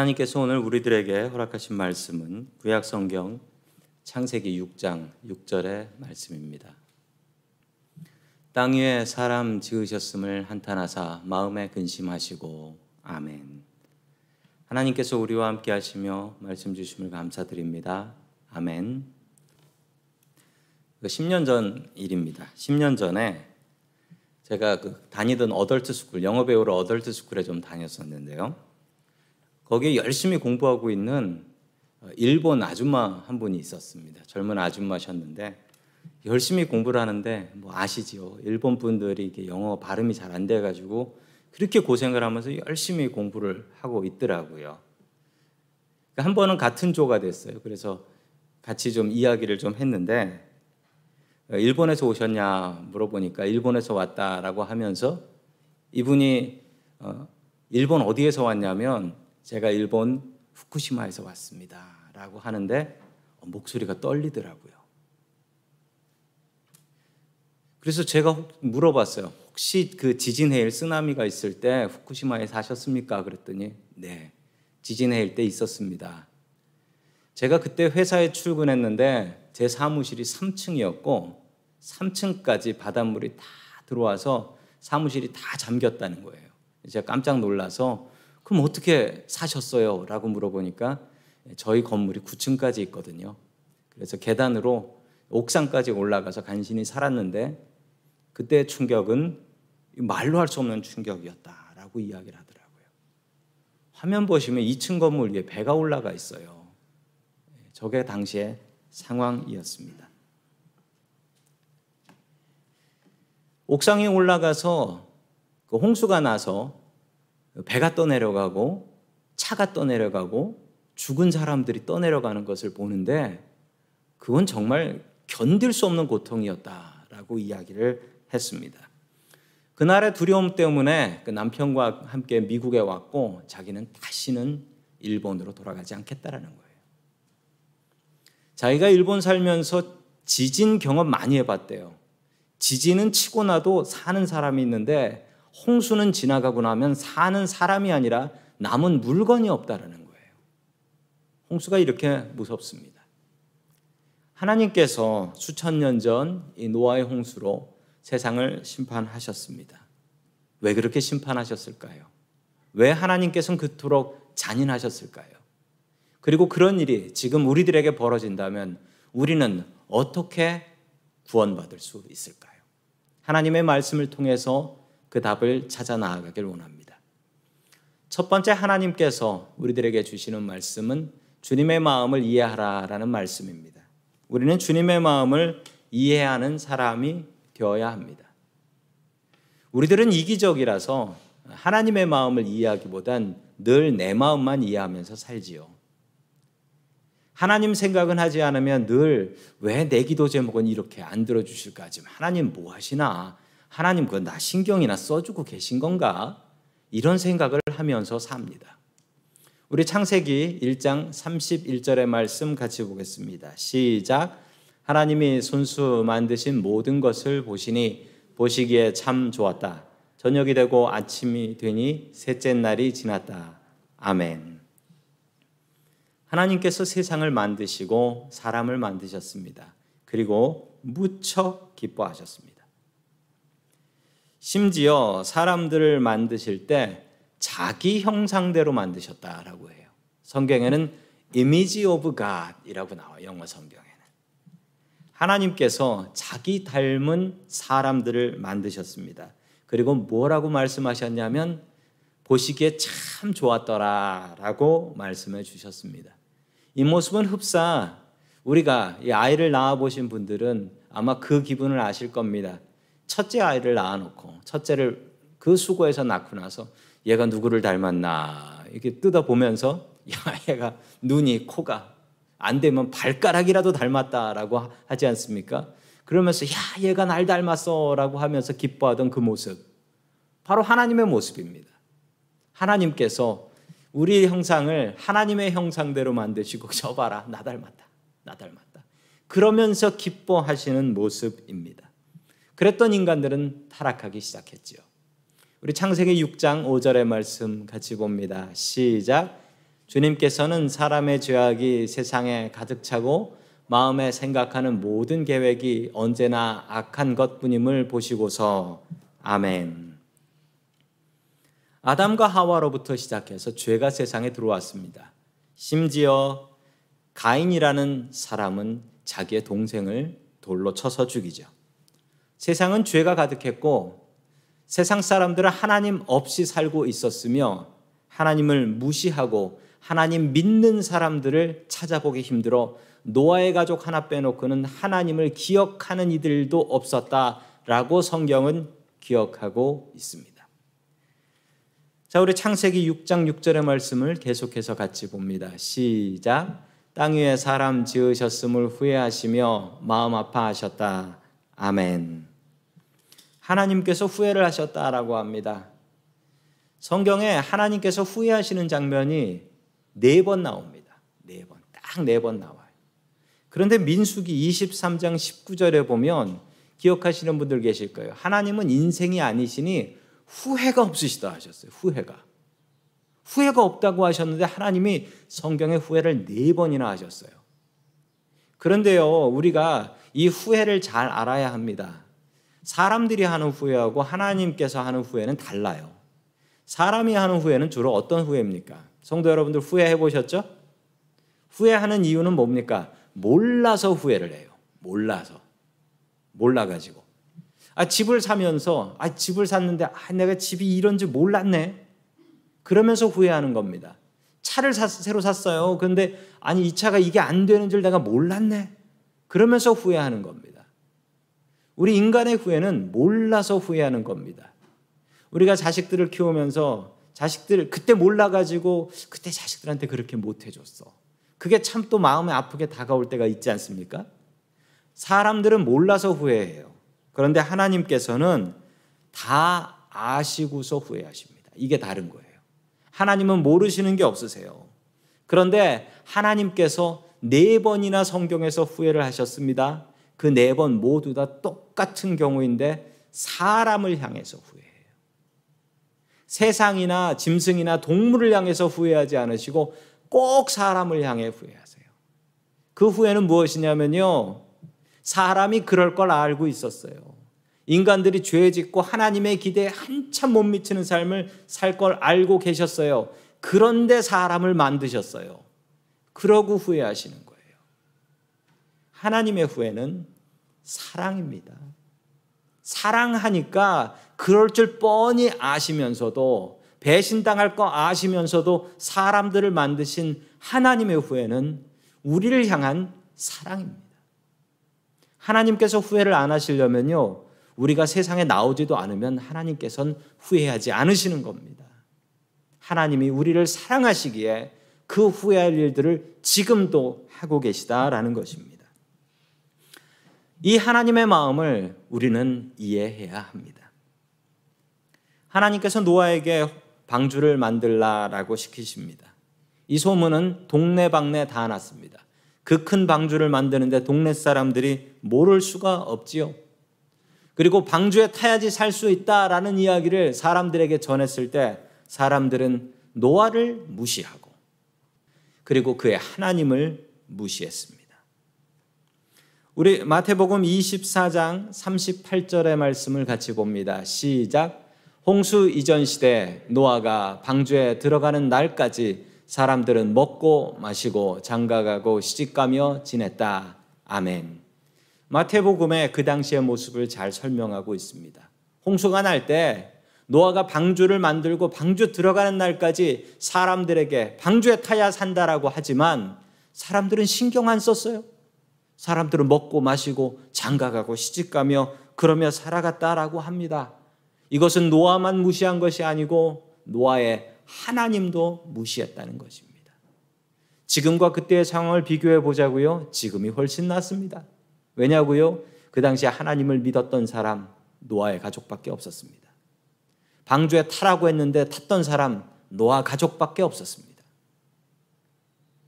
하나님께서 오늘 우리들에게 허락하신 말씀은 구약 성경 창세기 6장 6절의 말씀입니다. 땅 위에 사람 지으셨음을 한탄하사 마음에 근심하시고 아멘. 하나님께서 우리와 함께 하시며 말씀 주심을 감사드립니다. 아멘. 10년 전 일입니다. 10년 전에 제가 그 다니던 adult school 영어 배우러 adult school에 좀 다녔었는데요. 거기에 열심히 공부하고 있는 일본 아줌마 한 분이 있었습니다. 젊은 아줌마셨는데 열심히 공부를 하는데 뭐 아시지요? 일본 분들이 이게 영어 발음이 잘 안 돼가지고 그렇게 고생을 하면서 열심히 공부를 하고 있더라고요. 그러니까 한 번은 같은 조가 됐어요. 그래서 같이 좀 이야기를 좀 했는데 일본에서 오셨냐 물어보니까 일본에서 왔다라고 하면서 이분이 어, 일본 어디에서 왔냐면 제가 일본 후쿠시마에서 왔습니다 라고 하는데 목소리가 떨리더라고요. 그래서 제가 물어봤어요. 혹시 그 지진 해일 쓰나미가 있을 때 후쿠시마에 사셨습니까? 그랬더니 네. 지진 해일 때 있었습니다. 제가 그때 회사에 출근했는데 제 사무실이 3층이었고 3층까지 바닷물이 다 들어와서 사무실이 다 잠겼다는 거예요. 제가 깜짝 놀라서 그럼 어떻게 사셨어요? 라고 물어보니까 저희 건물이 9층까지 있거든요. 그래서 계단으로 옥상까지 올라가서 간신히 살았는데 그때 충격은 말로 할 수 없는 충격이었다라고 이야기를 하더라고요. 화면 보시면 2층 건물 위에 배가 올라가 있어요. 저게 당시의 상황이었습니다. 옥상에 올라가서 그 홍수가 나서 배가 떠내려가고 차가 떠내려가고 죽은 사람들이 떠내려가는 것을 보는데 그건 정말 견딜 수 없는 고통이었다라고 이야기를 했습니다. 그날의 두려움 때문에 그 남편과 함께 미국에 왔고 자기는 다시는 일본으로 돌아가지 않겠다라는 거예요. 자기가 일본 살면서 지진 경험 많이 해봤대요. 지진은 치고 나도 사는 사람이 있는데 홍수는 지나가고 나면 사는 사람이 아니라 남은 물건이 없다라는 거예요. 홍수가 이렇게 무섭습니다. 하나님께서 수천 년 전 이 노아의 홍수로 세상을 심판하셨습니다. 왜 그렇게 심판하셨을까요? 왜 하나님께서는 그토록 잔인하셨을까요? 그리고 그런 일이 지금 우리들에게 벌어진다면 우리는 어떻게 구원받을 수 있을까요? 하나님의 말씀을 통해서 그 답을 찾아 나아가길 원합니다. 첫 번째 하나님께서 우리들에게 주시는 말씀은 주님의 마음을 이해하라라는 말씀입니다. 우리는 주님의 마음을 이해하는 사람이 되어야 합니다. 우리들은 이기적이라서 하나님의 마음을 이해하기보단 늘 내 마음만 이해하면서 살지요. 하나님 생각은 하지 않으면 늘 왜 내 기도 제목은 이렇게 안 들어주실까? 지금 하나님 뭐 하시나? 하나님 그거 나 신경이나 써주고 계신 건가? 이런 생각을 하면서 삽니다. 우리 창세기 1장 31절의 말씀 같이 보겠습니다. 시작. 하나님이 손수 만드신 모든 것을 보시니 보시기에 참 좋았다. 저녁이 되고 아침이 되니 셋째 날이 지났다. 아멘. 하나님께서 세상을 만드시고 사람을 만드셨습니다. 그리고 무척 기뻐하셨습니다. 심지어 사람들을 만드실 때 자기 형상대로 만드셨다라고 해요. 성경에는 image of God이라고 나와요. 영어 성경에는. 하나님께서 자기 닮은 사람들을 만드셨습니다. 그리고 뭐라고 말씀하셨냐면 보시기에 참 좋았더라라고 말씀해 주셨습니다. 이 모습은 흡사 우리가 이 아이를 낳아 보신 분들은 아마 그 기분을 아실 겁니다. 첫째 아이를 낳아놓고 첫째를 그 수고해서 낳고 나서 얘가 누구를 닮았나 이렇게 뜯어 보면서 야 얘가 눈이 코가 안 되면 발가락이라도 닮았다라고 하지 않습니까? 그러면서 야 얘가 날 닮았어라고 하면서 기뻐하던 그 모습 바로 하나님의 모습입니다. 하나님께서 우리 형상을 하나님의 형상대로 만드시고 저 봐라 나 닮았다 나 닮았다 그러면서 기뻐하시는 모습입니다. 그랬던 인간들은 타락하기 시작했지요. 우리 창세기 6장 5절의 말씀 같이 봅니다. 시작. 주님께서는 사람의 죄악이 세상에 가득 차고 마음에 생각하는 모든 계획이 언제나 악한 것뿐임을 보시고서 아멘. 아담과 하와로부터 시작해서 죄가 세상에 들어왔습니다. 심지어 가인이라는 사람은 자기의 동생을 돌로 쳐서 죽이죠. 세상은 죄가 가득했고 세상 사람들은 하나님 없이 살고 있었으며 하나님을 무시하고 하나님 믿는 사람들을 찾아보기 힘들어 노아의 가족 하나 빼놓고는 하나님을 기억하는 이들도 없었다라고 성경은 기억하고 있습니다. 자, 우리 창세기 6장 6절의 말씀을 계속해서 같이 봅니다. 시작. 땅 위에 사람 지으셨음을 후회하시며 마음 아파하셨다. 아멘. 하나님께서 후회를 하셨다라고 합니다. 성경에 하나님께서 후회하시는 장면이 네 번 나옵니다. 네 번. 딱 네 번 나와요. 그런데 민수기 23장 19절에 보면 기억하시는 분들 계실 거예요. 하나님은 인생이 아니시니 후회가 없으시다 하셨어요. 후회가. 후회가 없다고 하셨는데 하나님이 성경에 후회를 네 번이나 하셨어요. 그런데요, 우리가 이 후회를 잘 알아야 합니다. 사람들이 하는 후회하고 하나님께서 하는 후회는 달라요. 사람이 하는 후회는 주로 어떤 후회입니까? 성도 여러분들 후회해 보셨죠? 후회하는 이유는 뭡니까? 몰라서 후회를 해요. 몰라서. 몰라가지고. 아, 집을 사면서, 아, 집을 샀는데, 아, 내가 집이 이런 줄 몰랐네. 그러면서 후회하는 겁니다. 차를 샀, 새로 샀어요. 그런데, 아니, 이 차가 이게 안 되는 줄 내가 몰랐네. 그러면서 후회하는 겁니다. 우리 인간의 후회는 몰라서 후회하는 겁니다. 우리가 자식들을 키우면서 자식들 그때 몰라가지고 그때 자식들한테 그렇게 못해줬어. 그게 참 또 마음에 아프게 다가올 때가 있지 않습니까? 사람들은 몰라서 후회해요. 그런데 하나님께서는 다 아시고서 후회하십니다. 이게 다른 거예요. 하나님은 모르시는 게 없으세요. 그런데 하나님께서 네 번이나 성경에서 후회를 하셨습니다. 그 네 번 모두 다 똑같은 경우인데 사람을 향해서 후회해요. 세상이나 짐승이나 동물을 향해서 후회하지 않으시고 꼭 사람을 향해 후회하세요. 그 후회는 무엇이냐면요. 사람이 그럴 걸 알고 있었어요. 인간들이 죄 짓고 하나님의 기대에 한참 못 미치는 삶을 살 걸 알고 계셨어요. 그런데 사람을 만드셨어요. 그러고 후회하시는 거예요. 하나님의 후회는 사랑입니다. 사랑하니까 그럴 줄 뻔히 아시면서도 배신당할 거 아시면서도 사람들을 만드신 하나님의 후회는 우리를 향한 사랑입니다. 하나님께서 후회를 안 하시려면요. 우리가 세상에 나오지도 않으면 하나님께서는 후회하지 않으시는 겁니다. 하나님이 우리를 사랑하시기에 그 후회할 일들을 지금도 하고 계시다라는 것입니다. 이 하나님의 마음을 우리는 이해해야 합니다. 하나님께서 노아에게 방주를 만들라라고 시키십니다. 이 소문은 동네방네 다 났습니다. 그 큰 방주를 만드는데 동네 사람들이 모를 수가 없지요. 그리고 방주에 타야지 살 수 있다라는 이야기를 사람들에게 전했을 때 사람들은 노아를 무시하고 그리고 그의 하나님을 무시했습니다. 우리 마태복음 24장 38절의 말씀을 같이 봅니다. 시작. 홍수 이전 시대 노아가 방주에 들어가는 날까지 사람들은 먹고 마시고 장가가고 시집가며 지냈다. 아멘. 마태복음의 그 당시의 모습을 잘 설명하고 있습니다. 홍수가 날 때 노아가 방주를 만들고 방주 들어가는 날까지 사람들에게 방주에 타야 산다라고 하지만 사람들은 신경 안 썼어요. 사람들은 먹고 마시고 장가가고 시집가며 그러며 살아갔다라고 합니다. 이것은 노아만 무시한 것이 아니고 노아의 하나님도 무시했다는 것입니다. 지금과 그때의 상황을 비교해 보자고요. 지금이 훨씬 낫습니다. 왜냐고요? 그 당시에 하나님을 믿었던 사람 노아의 가족밖에 없었습니다. 방주에 타라고 했는데 탔던 사람 노아 가족밖에 없었습니다.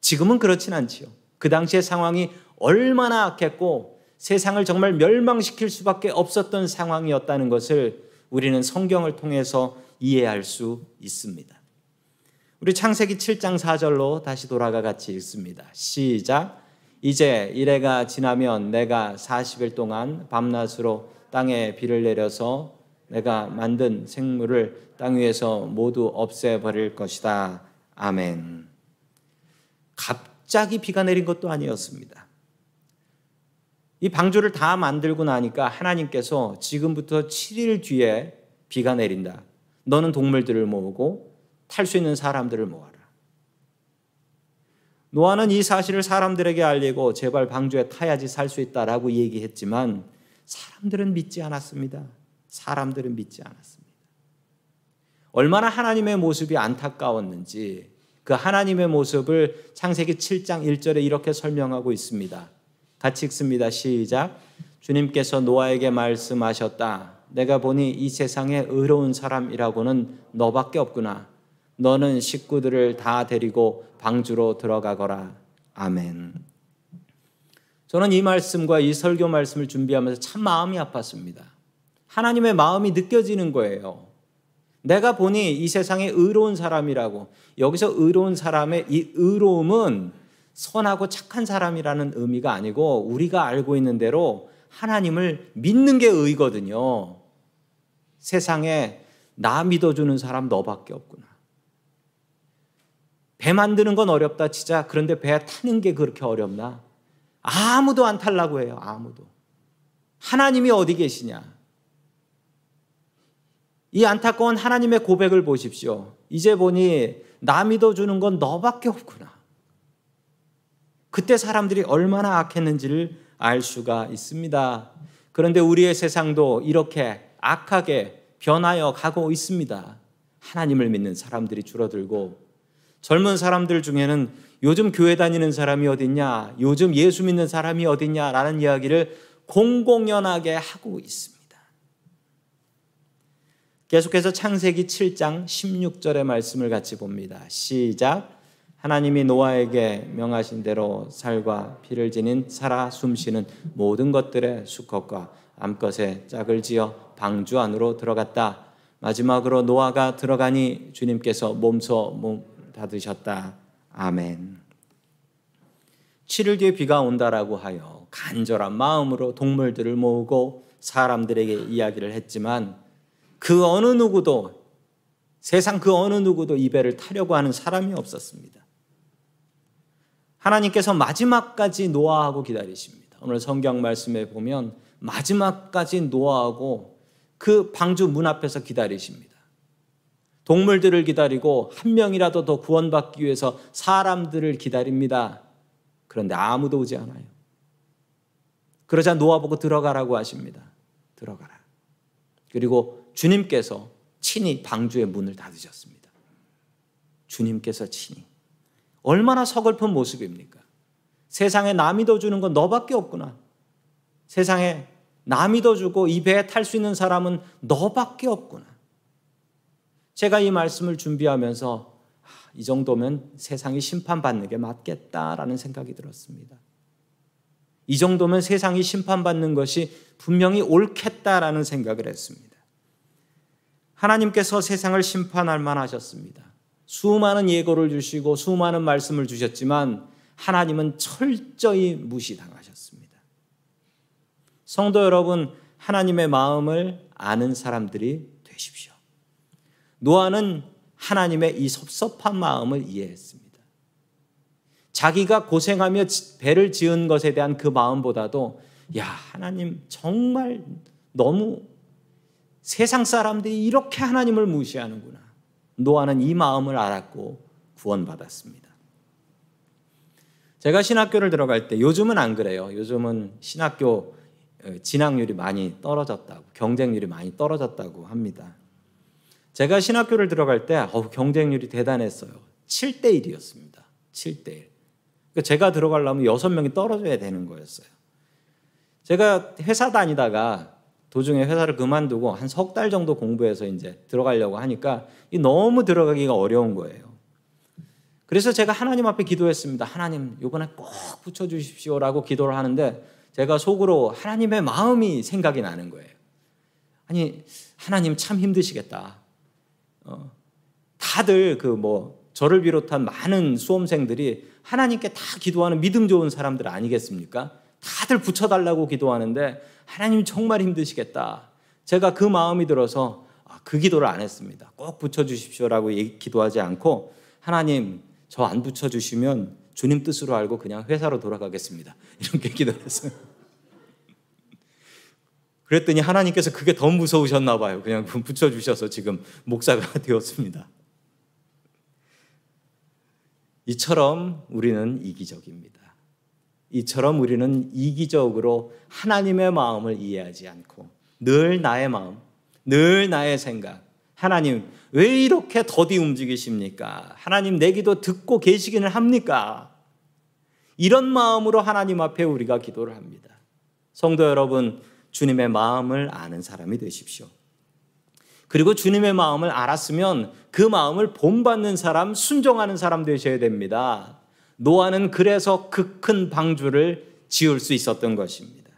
지금은 그렇진 않지요. 그 당시의 상황이 얼마나 악했고 세상을 정말 멸망시킬 수밖에 없었던 상황이었다는 것을 우리는 성경을 통해서 이해할 수 있습니다. 우리 창세기 7장 4절로 다시 돌아가 같이 읽습니다. 시작. 이제 이래가 지나면 내가 40일 동안 밤낮으로 땅에 비를 내려서 내가 만든 생물을 땅 위에서 모두 없애버릴 것이다. 아멘. 갑자기 비가 내린 것도 아니었습니다. 이 방주를 다 만들고 나니까 하나님께서 지금부터 7일 뒤에 비가 내린다. 너는 동물들을 모으고 탈 수 있는 사람들을 모아라. 노아는 이 사실을 사람들에게 알리고 제발 방주에 타야지 살 수 있다라고 얘기했지만 사람들은 믿지 않았습니다. 사람들은 믿지 않았습니다. 얼마나 하나님의 모습이 안타까웠는지 그 하나님의 모습을 창세기 7장 1절에 이렇게 설명하고 있습니다. 같이 읽습니다. 시작. 주님께서 노아에게 말씀하셨다. 내가 보니 이 세상에 의로운 사람이라고는 너밖에 없구나. 너는 식구들을 다 데리고 방주로 들어가거라. 아멘. 저는 이 말씀과 이 설교 말씀을 준비하면서 참 마음이 아팠습니다. 하나님의 마음이 느껴지는 거예요. 내가 보니 이 세상에 의로운 사람이라고 여기서 의로운 사람의 이 의로움은 선하고 착한 사람이라는 의미가 아니고 우리가 알고 있는 대로 하나님을 믿는 게 의거든요. 세상에 나 믿어주는 사람 너밖에 없구나. 배 만드는 건 어렵다 치자. 그런데 배 타는 게 그렇게 어렵나? 아무도 안 탈라고 해요. 아무도. 하나님이 어디 계시냐? 이 안타까운 하나님의 고백을 보십시오. 이제 보니 나 믿어주는 건 너밖에 없구나. 그때 사람들이 얼마나 악했는지를 알 수가 있습니다. 그런데 우리의 세상도 이렇게 악하게 변하여 가고 있습니다. 하나님을 믿는 사람들이 줄어들고 젊은 사람들 중에는 요즘 교회 다니는 사람이 어딨냐, 요즘 예수 믿는 사람이 어딨냐라는 이야기를 공공연하게 하고 있습니다. 계속해서 창세기 7장 16절의 말씀을 같이 봅니다. 시작. 하나님이 노아에게 명하신 대로 살과 피를 지닌 살아 숨쉬는 모든 것들의 수컷과 암컷의 짝을 지어 방주 안으로 들어갔다. 마지막으로 노아가 들어가니 주님께서 몸소 몸 닫으셨다. 아멘. 7일 뒤에 비가 온다라고 하여 간절한 마음으로 동물들을 모으고 사람들에게 이야기를 했지만 그 어느 누구도 세상 그 어느 누구도 이 배를 타려고 하는 사람이 없었습니다. 하나님께서 마지막까지 노아하고 기다리십니다. 오늘 성경 말씀에 보면 마지막까지 노아하고 그 방주 문 앞에서 기다리십니다. 동물들을 기다리고 한 명이라도 더 구원받기 위해서 사람들을 기다립니다. 그런데 아무도 오지 않아요. 그러자 노아 보고 들어가라고 하십니다. 들어가라. 그리고 주님께서 친히 방주의 문을 닫으셨습니다. 주님께서 친히. 얼마나 서글픈 모습입니까? 세상에 나 믿어주는 건 너밖에 없구나. 세상에 나 믿어주고 이 배에 탈 수 있는 사람은 너밖에 없구나. 제가 이 말씀을 준비하면서 아, 이 정도면 세상이 심판받는 게 맞겠다라는 생각이 들었습니다. 이 정도면 세상이 심판받는 것이 분명히 옳겠다라는 생각을 했습니다. 하나님께서 세상을 심판할 만하셨습니다. 수많은 예고를 주시고 수많은 말씀을 주셨지만 하나님은 철저히 무시당하셨습니다. 성도 여러분, 하나님의 마음을 아는 사람들이 되십시오. 노아는 하나님의 이 섭섭한 마음을 이해했습니다. 자기가 고생하며 배를 지은 것에 대한 그 마음보다도 야, 하나님 정말 너무 세상 사람들이 이렇게 하나님을 무시하는구나. 노아는 이 마음을 알았고 구원받았습니다. 제가 신학교를 들어갈 때 요즘은 안 그래요. 요즘은 신학교 어, 진학률이 많이 떨어졌다고 경쟁률이 많이 떨어졌다고 합니다. 제가 신학교를 들어갈 때 어우, 경쟁률이 대단했어요. 7대 1이었습니다. 7대 1. 그러니까 제가 들어가려면 6명이 떨어져야 되는 거였어요. 제가 회사 다니다가 도중에 회사를 그만두고 한 석 달 정도 공부해서 이제 들어가려고 하니까 너무 들어가기가 어려운 거예요. 그래서 제가 하나님 앞에 기도했습니다. 하나님, 이번에 꼭 붙여주십시오라고 기도를 하는데 제가 속으로 하나님의 마음이 생각이 나는 거예요. 아니, 하나님 참 힘드시겠다. 어, 다들 그 뭐 저를 비롯한 많은 수험생들이 하나님께 다 기도하는 믿음 좋은 사람들 아니겠습니까? 다들 붙여달라고 기도하는데 하나님 정말 힘드시겠다. 제가 그 마음이 들어서 아, 그 기도를 안 했습니다. 꼭 붙여주십시오라고 기도하지 않고 하나님 저 안 붙여주시면 주님 뜻으로 알고 그냥 회사로 돌아가겠습니다. 이렇게 기도했어요. 그랬더니 하나님께서 그게 더 무서우셨나 봐요. 그냥 붙여주셔서 지금 목사가 되었습니다. 이처럼 우리는 이기적입니다. 이처럼 우리는 이기적으로 하나님의 마음을 이해하지 않고 늘 나의 마음, 늘 나의 생각, 하나님 왜 이렇게 더디 움직이십니까? 하나님 내 기도 듣고 계시기는 합니까? 이런 마음으로 하나님 앞에 우리가 기도를 합니다. 성도 여러분, 주님의 마음을 아는 사람이 되십시오. 그리고 주님의 마음을 알았으면 그 마음을 본받는 사람, 순종하는 사람 되셔야 됩니다. 노아는 그래서 그 큰 방주를 지을 수 있었던 것입니다.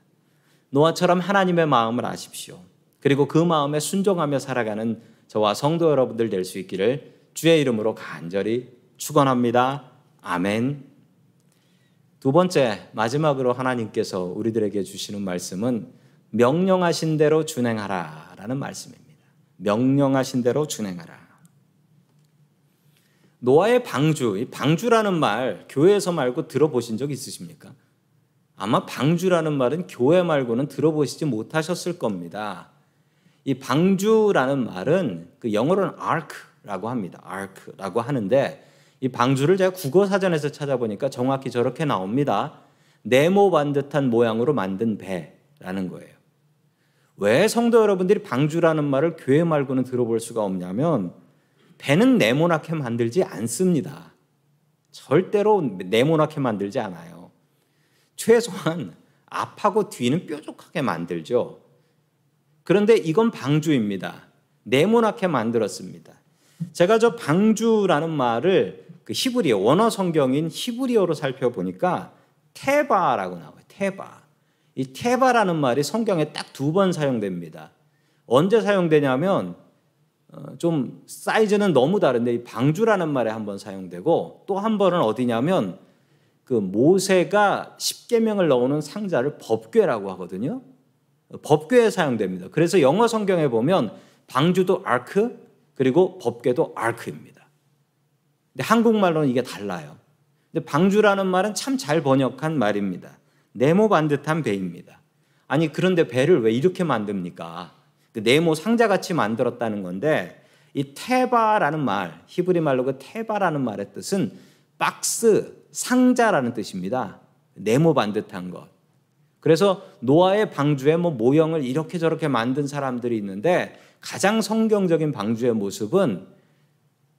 노아처럼 하나님의 마음을 아십시오. 그리고 그 마음에 순종하며 살아가는 저와 성도 여러분들 될 수 있기를 주의 이름으로 간절히 축원합니다. 아멘. 두 번째 마지막으로 하나님께서 우리들에게 주시는 말씀은 명령하신 대로 준행하라라는 말씀입니다. 명령하신 대로 준행하라. 노아의 방주, 이 방주라는 말 교회에서 말고 들어보신 적 있으십니까? 아마 방주라는 말은 교회 말고는 들어보시지 못하셨을 겁니다. 이 방주라는 말은 그 영어로는 ark라고 합니다. ark라고 하는데 이 방주를 제가 국어 사전에서 찾아보니까 정확히 저렇게 나옵니다. 네모 반듯한 모양으로 만든 배라는 거예요. 왜 성도 여러분들이 방주라는 말을 교회 말고는 들어볼 수가 없냐면 배는 네모나게 만들지 않습니다. 절대로 네모나게 만들지 않아요. 최소한 앞하고 뒤는 뾰족하게 만들죠. 그런데 이건 방주입니다. 네모나게 만들었습니다. 제가 저 방주라는 말을 그 히브리어 원어 성경인 히브리어로 살펴보니까 테바라고 나와요. 테바. 이 테바라는 말이 성경에 딱 두 번 사용됩니다. 언제 사용되냐면 어, 좀 사이즈는 너무 다른데 이 방주라는 말에 한번 사용되고 또 한 번은 어디냐면 그 모세가 십계명을 넣어놓은 상자를 법궤라고 하거든요. 법궤에 사용됩니다. 그래서 영어 성경에 보면 방주도 아크 그리고 법궤도 아크입니다. 근데 한국말로는 이게 달라요. 근데 방주라는 말은 참 잘 번역한 말입니다. 네모 반듯한 배입니다. 아니 그런데 배를 왜 이렇게 만듭니까? 그 네모 상자같이 만들었다는 건데 이 테바라는 말 히브리 말로 그 테바라는 말의 뜻은 박스 상자라는 뜻입니다. 네모 반듯한 것. 그래서 노아의 방주의 뭐 모형을 이렇게 저렇게 만든 사람들이 있는데 가장 성경적인 방주의 모습은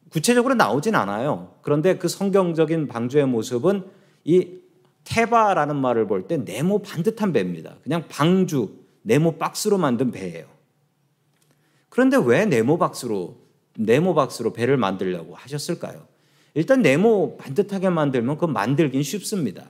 구체적으로 나오진 않아요. 그런데 그 성경적인 방주의 모습은 이 테바라는 말을 볼 때 네모 반듯한 배입니다. 그냥 방주, 네모 박스로 만든 배예요. 그런데 왜 네모 박스로 네모 박스로 배를 만들려고 하셨을까요? 일단 네모 반듯하게 만들면 그 만들긴 쉽습니다.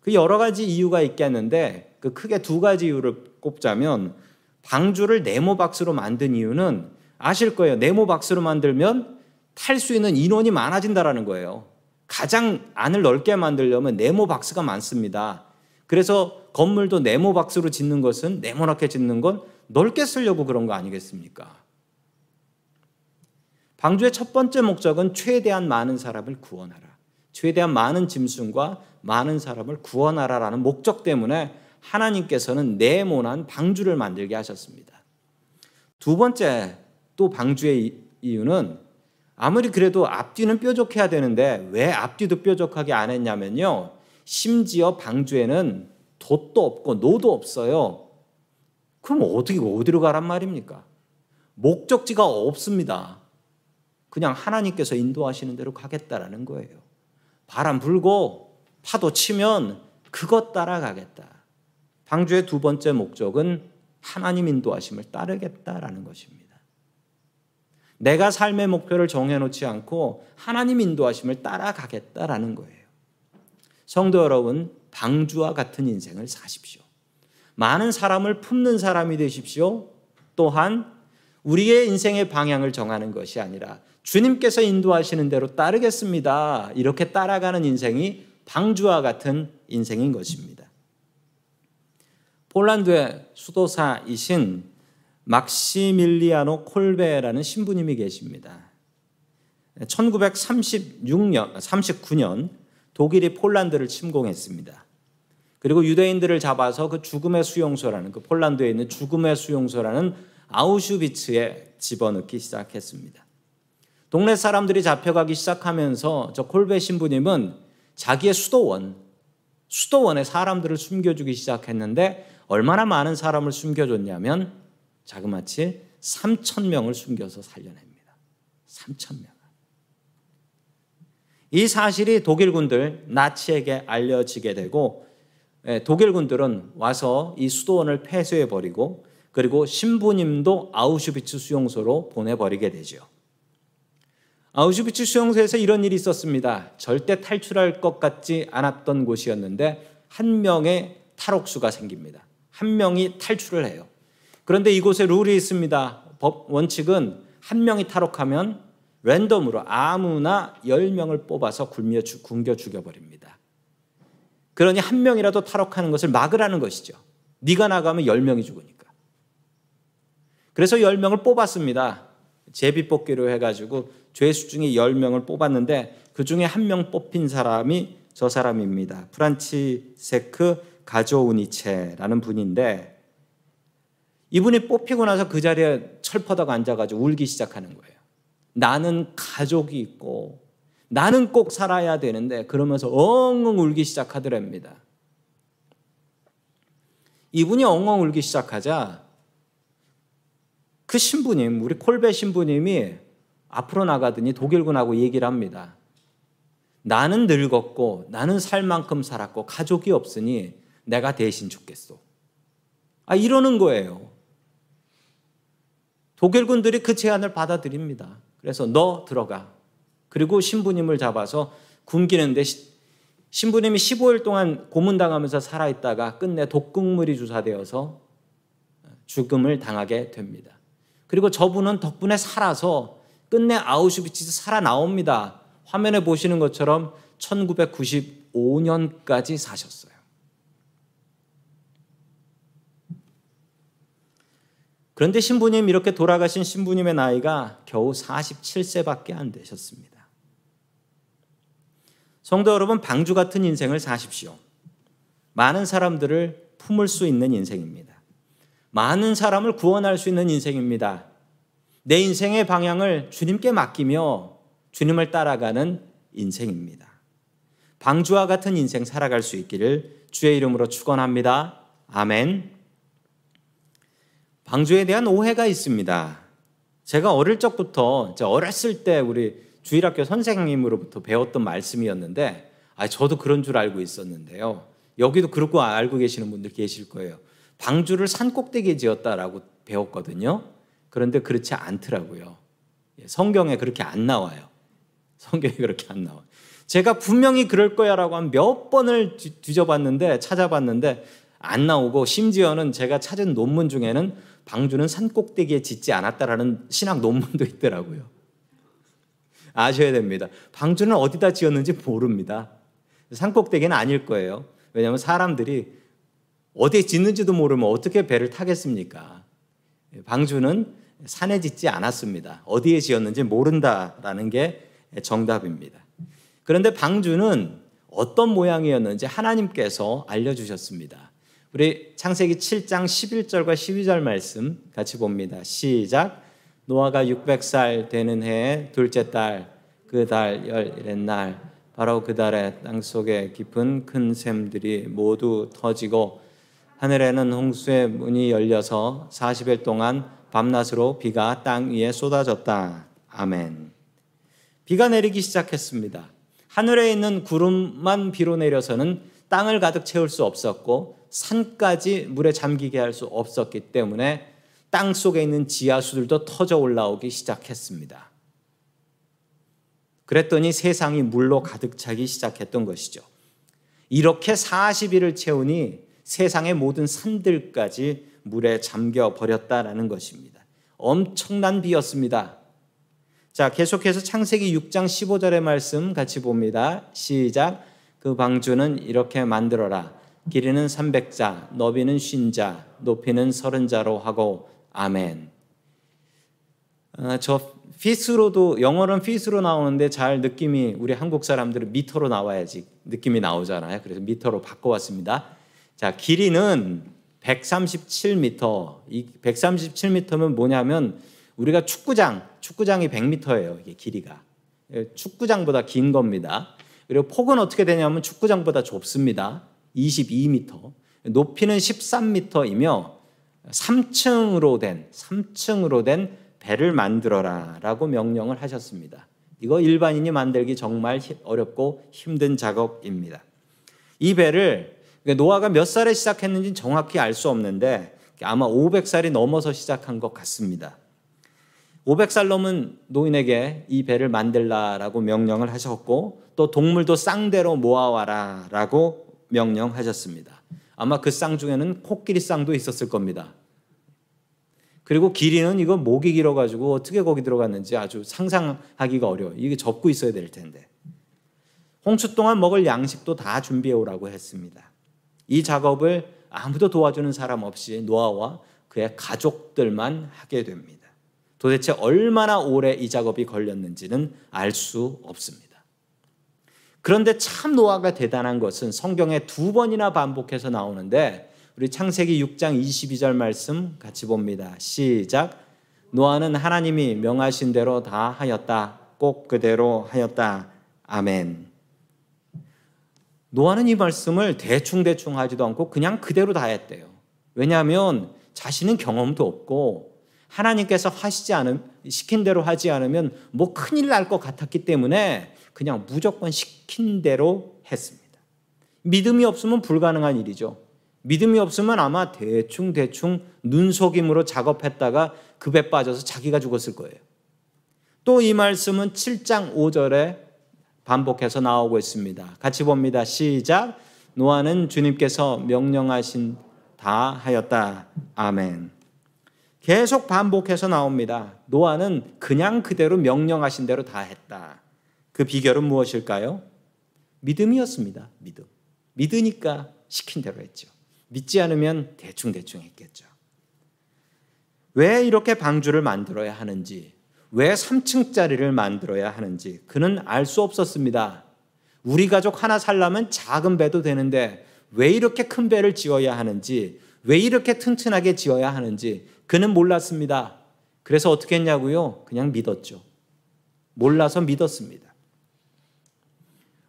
그 여러 가지 이유가 있겠는데 그 크게 두 가지 이유를 꼽자면 방주를 네모 박스로 만든 이유는 아실 거예요. 네모 박스로 만들면 탈 수 있는 인원이 많아진다라는 거예요. 가장 안을 넓게 만들려면 네모 박스가 많습니다. 그래서 건물도 네모 박스로 짓는 것은 네모나게 짓는 건 넓게 쓰려고 그런 거 아니겠습니까? 방주의 첫 번째 목적은 최대한 많은 사람을 구원하라. 최대한 많은 짐승과 많은 사람을 구원하라라는 목적 때문에 하나님께서는 네모난 방주를 만들게 하셨습니다. 두 번째 또 방주의 이유는 아무리 그래도 앞뒤는 뾰족해야 되는데 왜 앞뒤도 뾰족하게 안 했냐면요. 심지어 방주에는 돛도 없고 노도 없어요. 그럼 어떻게 어디로 가란 말입니까? 목적지가 없습니다. 그냥 하나님께서 인도하시는 대로 가겠다라는 거예요. 바람 불고 파도 치면 그것 따라가겠다. 방주의 두 번째 목적은 하나님 인도하심을 따르겠다라는 것입니다. 내가 삶의 목표를 정해놓지 않고 하나님 인도하심을 따라가겠다라는 거예요. 성도 여러분, 방주와 같은 인생을 사십시오. 많은 사람을 품는 사람이 되십시오. 또한 우리의 인생의 방향을 정하는 것이 아니라 주님께서 인도하시는 대로 따르겠습니다. 이렇게 따라가는 인생이 방주와 같은 인생인 것입니다. 폴란드의 수도사이신 막시밀리아노 콜베라는 신부님이 계십니다. 1936년, 39년 독일이 폴란드를 침공했습니다. 그리고 유대인들을 잡아서 그 죽음의 수용소라는 그 폴란드에 있는 죽음의 수용소라는 아우슈비츠에 집어넣기 시작했습니다. 동네 사람들이 잡혀가기 시작하면서 저 콜베 신부님은 자기의 수도원, 수도원에 사람들을 숨겨주기 시작했는데 얼마나 많은 사람을 숨겨줬냐면 자그마치 3천 명을 숨겨서 살려냅니다. 3천 명. 이 사실이 독일군들 나치에게 알려지게 되고 예, 독일군들은 와서 이 수도원을 폐쇄해 버리고 그리고 신부님도 아우슈비츠 수용소로 보내버리게 되죠. 아우슈비츠 수용소에서 이런 일이 있었습니다. 절대 탈출할 것 같지 않았던 곳이었는데 한 명의 탈옥수가 생깁니다. 한 명이 탈출을 해요. 그런데 이곳에 룰이 있습니다. 법 원칙은 한 명이 탈옥하면 랜덤으로 아무나 10명을 뽑아서 굶겨 죽여버립니다. 그러니 한 명이라도 탈옥하는 것을 막으라는 것이죠. 네가 나가면 10명이 죽으니까. 그래서 10명을 뽑았습니다. 제비 뽑기로 해가지고 죄수 중에 10명을 뽑았는데 그 중에 한 명 뽑힌 사람이 저 사람입니다. 프란치세크 가조우니체라는 분인데 이분이 뽑히고 나서 그 자리에 철퍼덕 앉아가지고 울기 시작하는 거예요. 나는 가족이 있고 나는 꼭 살아야 되는데 그러면서 엉엉 울기 시작하더랍니다. 이분이 엉엉 울기 시작하자 그 신부님, 우리 콜베 신부님이 앞으로 나가더니 독일군하고 얘기를 합니다. 나는 늙었고 나는 살 만큼 살았고 가족이 없으니 내가 대신 죽겠소. 아 이러는 거예요. 독일군들이 그 제안을 받아들입니다. 그래서 너 들어가. 그리고 신부님을 잡아서 굶기는데 신부님이 15일 동안 고문당하면서 살아있다가 끝내 독극물이 주사되어서 죽음을 당하게 됩니다. 그리고 저분은 덕분에 살아서 끝내 아우슈비츠에서 살아나옵니다. 화면에 보시는 것처럼 1995년까지 사셨어요. 그런데 신부님 이렇게 돌아가신 신부님의 나이가 겨우 47세밖에 안 되셨습니다. 성도 여러분 방주 같은 인생을 사십시오. 많은 사람들을 품을 수 있는 인생입니다. 많은 사람을 구원할 수 있는 인생입니다. 내 인생의 방향을 주님께 맡기며 주님을 따라가는 인생입니다. 방주와 같은 인생 살아갈 수 있기를 주의 이름으로 축원합니다. 아멘. 방주에 대한 오해가 있습니다. 제가 어릴 적부터 어렸을 때 우리 주일학교 선생님으로부터 배웠던 말씀이었는데 아 저도 그런 줄 알고 있었는데요. 여기도 그렇고 알고 계시는 분들 계실 거예요. 방주를 산 꼭대기에 지었다라고 배웠거든요. 그런데 그렇지 않더라고요. 예, 성경에 그렇게 안 나와요. 성경에 그렇게 안 나와요. 제가 분명히 그럴 거야라고 한 몇 번을 뒤져봤는데 찾아봤는데 안 나오고 심지어는 제가 찾은 논문 중에는 방주는 산 꼭대기에 짓지 않았다라는 신학 논문도 있더라고요. 아셔야 됩니다. 방주는 어디다 지었는지 모릅니다. 산 꼭대기는 아닐 거예요. 왜냐하면 사람들이 어디에 짓는지도 모르면 어떻게 배를 타겠습니까? 방주는 산에 짓지 않았습니다. 어디에 지었는지 모른다라는 게 정답입니다. 그런데 방주는 어떤 모양이었는지 하나님께서 알려주셨습니다. 우리 창세기 7장 11절과 12절 말씀 같이 봅니다. 시작. 노아가 600살 되는 해에 둘째 달, 그 달 열일의 날, 바로 그 달에 땅 속에 깊은 큰 샘들이 모두 터지고 하늘에는 홍수의 문이 열려서 40일 동안 밤낮으로 비가 땅 위에 쏟아졌다. 아멘. 비가 내리기 시작했습니다. 하늘에 있는 구름만 비로 내려서는 땅을 가득 채울 수 없었고 산까지 물에 잠기게 할 수 없었기 때문에 땅 속에 있는 지하수들도 터져 올라오기 시작했습니다. 그랬더니 세상이 물로 가득 차기 시작했던 것이죠. 이렇게 40일을 채우니 세상의 모든 산들까지 물에 잠겨 버렸다라는 것입니다. 엄청난 비였습니다. 자, 계속해서 창세기 6장 15절의 말씀 같이 봅니다. 시작. 그 방주는 이렇게 만들어라. 길이는 300자, 너비는 50자, 높이는 30자로 하고 아멘. 어, 저 피스로도 영어는 피스로 나오는데 잘 느낌이 우리 한국 사람들은 미터로 나와야지 느낌이 나오잖아요. 그래서 미터로 바꿔왔습니다. 자, 길이는 137m. 이 137m면 뭐냐면 우리가 축구장, 축구장이 100m예요. 이게 길이가. 예, 축구장보다 긴 겁니다. 그리고 폭은 어떻게 되냐면 축구장보다 좁습니다. 22m. 높이는 13m이며 3층으로 된 3층으로 된 배를 만들어라라고 명령을 하셨습니다. 이거 일반인이 만들기 정말 어렵고 힘든 작업입니다. 이 배를 그러니까 노아가 몇 살에 시작했는지 정확히 알 수 없는데 아마 500살이 넘어서 시작한 것 같습니다. 500살 넘은 노인에게 이 배를 만들라라고 명령을 하셨고 또 동물도 쌍대로 모아와라라고 명령하셨습니다. 아마 그 쌍 중에는 코끼리 쌍도 있었을 겁니다. 그리고 길이는 이거 목이 길어가지고 어떻게 거기 들어갔는지 아주 상상하기가 어려워. 이게 접고 있어야 될 텐데. 홍수 동안 먹을 양식도 다 준비해 오라고 했습니다. 이 작업을 아무도 도와주는 사람 없이 노아와 그의 가족들만 하게 됩니다. 도대체 얼마나 오래 이 작업이 걸렸는지는 알 수 없습니다. 그런데 참 노아가 대단한 것은 성경에 두 번이나 반복해서 나오는데 우리 창세기 6장 22절 말씀 같이 봅니다. 시작. 노아는 하나님이 명하신 대로 다 하였다. 꼭 그대로 하였다. 아멘. 노아는 이 말씀을 대충대충 하지도 않고 그냥 그대로 다 했대요. 왜냐하면 자신은 경험도 없고 하나님께서 하시지 않음, 시킨 대로 하지 않으면 뭐 큰일 날 것 같았기 때문에 그냥 무조건 시킨 대로 했습니다. 믿음이 없으면 불가능한 일이죠. 믿음이 없으면 아마 대충 대충 눈속임으로 작업했다가 급에 빠져서 자기가 죽었을 거예요. 또 이 말씀은 7장 5절에 반복해서 나오고 있습니다. 같이 봅니다. 시작. 노아는 주님께서 명령하신 다 하였다. 아멘. 계속 반복해서 나옵니다. 노아는 그냥 그대로 명령하신 대로 다 했다. 그 비결은 무엇일까요? 믿음이었습니다. 믿음. 믿으니까 시킨 대로 했죠. 믿지 않으면 대충대충 했겠죠. 왜 이렇게 방주를 만들어야 하는지, 왜 3층짜리를 만들어야 하는지 그는 알 수 없었습니다. 우리 가족 하나 살려면 작은 배도 되는데 왜 이렇게 큰 배를 지어야 하는지, 왜 이렇게 튼튼하게 지어야 하는지 그는 몰랐습니다. 그래서 어떻게 했냐고요? 그냥 믿었죠. 몰라서 믿었습니다.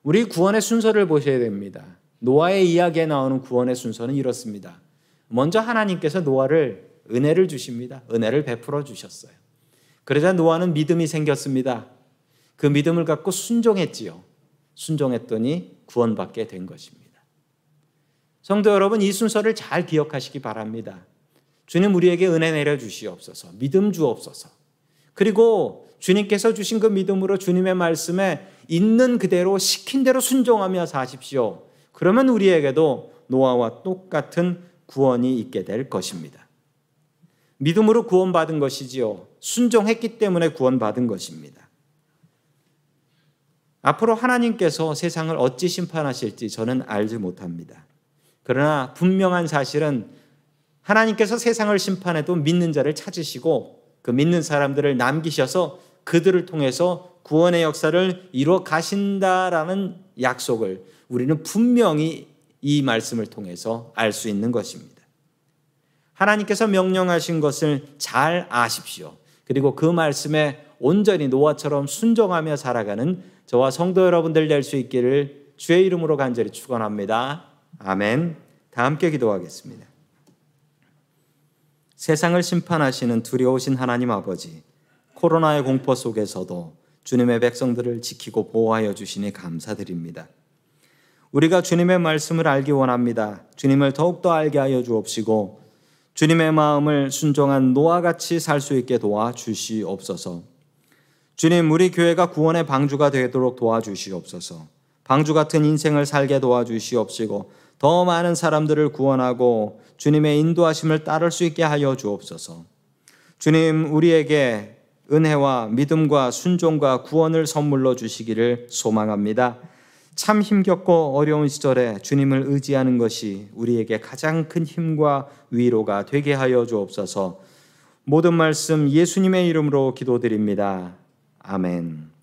우리 구원의 순서를 보셔야 됩니다. 노아의 이야기에 나오는 구원의 순서는 이렇습니다. 먼저 하나님께서 노아를 은혜를 주십니다. 은혜를 베풀어 주셨어요. 그러자 노아는 믿음이 생겼습니다. 그 믿음을 갖고 순종했지요. 순종했더니 구원받게 된 것입니다. 성도 여러분, 이 순서를 잘 기억하시기 바랍니다. 주님 우리에게 은혜 내려 주시옵소서. 믿음 주옵소서. 그리고 주님께서 주신 그 믿음으로 주님의 말씀에 있는 그대로 시킨 대로 순종하며 사십시오. 그러면 우리에게도 노아와 똑같은 구원이 있게 될 것입니다. 믿음으로 구원받은 것이지요. 순종했기 때문에 구원받은 것입니다. 앞으로 하나님께서 세상을 어찌 심판하실지 저는 알지 못합니다. 그러나 분명한 사실은 하나님께서 세상을 심판해도 믿는 자를 찾으시고 그 믿는 사람들을 남기셔서 그들을 통해서 구원의 역사를 이루어 가신다라는 약속을 우리는 분명히 이 말씀을 통해서 알 수 있는 것입니다. 하나님께서 명령하신 것을 잘 아십시오. 그리고 그 말씀에 온전히 노아처럼 순종하며 살아가는 저와 성도 여러분들 될 수 있기를 주의 이름으로 간절히 축원합니다. 아멘. 다 함께 기도하겠습니다. 세상을 심판하시는 두려우신 하나님 아버지, 코로나의 공포 속에서도 주님의 백성들을 지키고 보호하여 주시니 감사드립니다. 우리가 주님의 말씀을 알기 원합니다. 주님을 더욱더 알게 하여 주옵시고 주님의 마음을 순종한 노아 같이 살 수 있게 도와 주시옵소서. 주님, 우리 교회가 구원의 방주가 되도록 도와주시옵소서. 방주 같은 인생을 살게 도와주시옵시고 더 많은 사람들을 구원하고 주님의 인도하심을 따를 수 있게 하여 주옵소서. 주님, 우리에게 은혜와 믿음과 순종과 구원을 선물로 주시기를 소망합니다. 참 힘겹고 어려운 시절에 주님을 의지하는 것이 우리에게 가장 큰 힘과 위로가 되게 하여 주옵소서. 모든 말씀 예수님의 이름으로 기도드립니다. 아멘.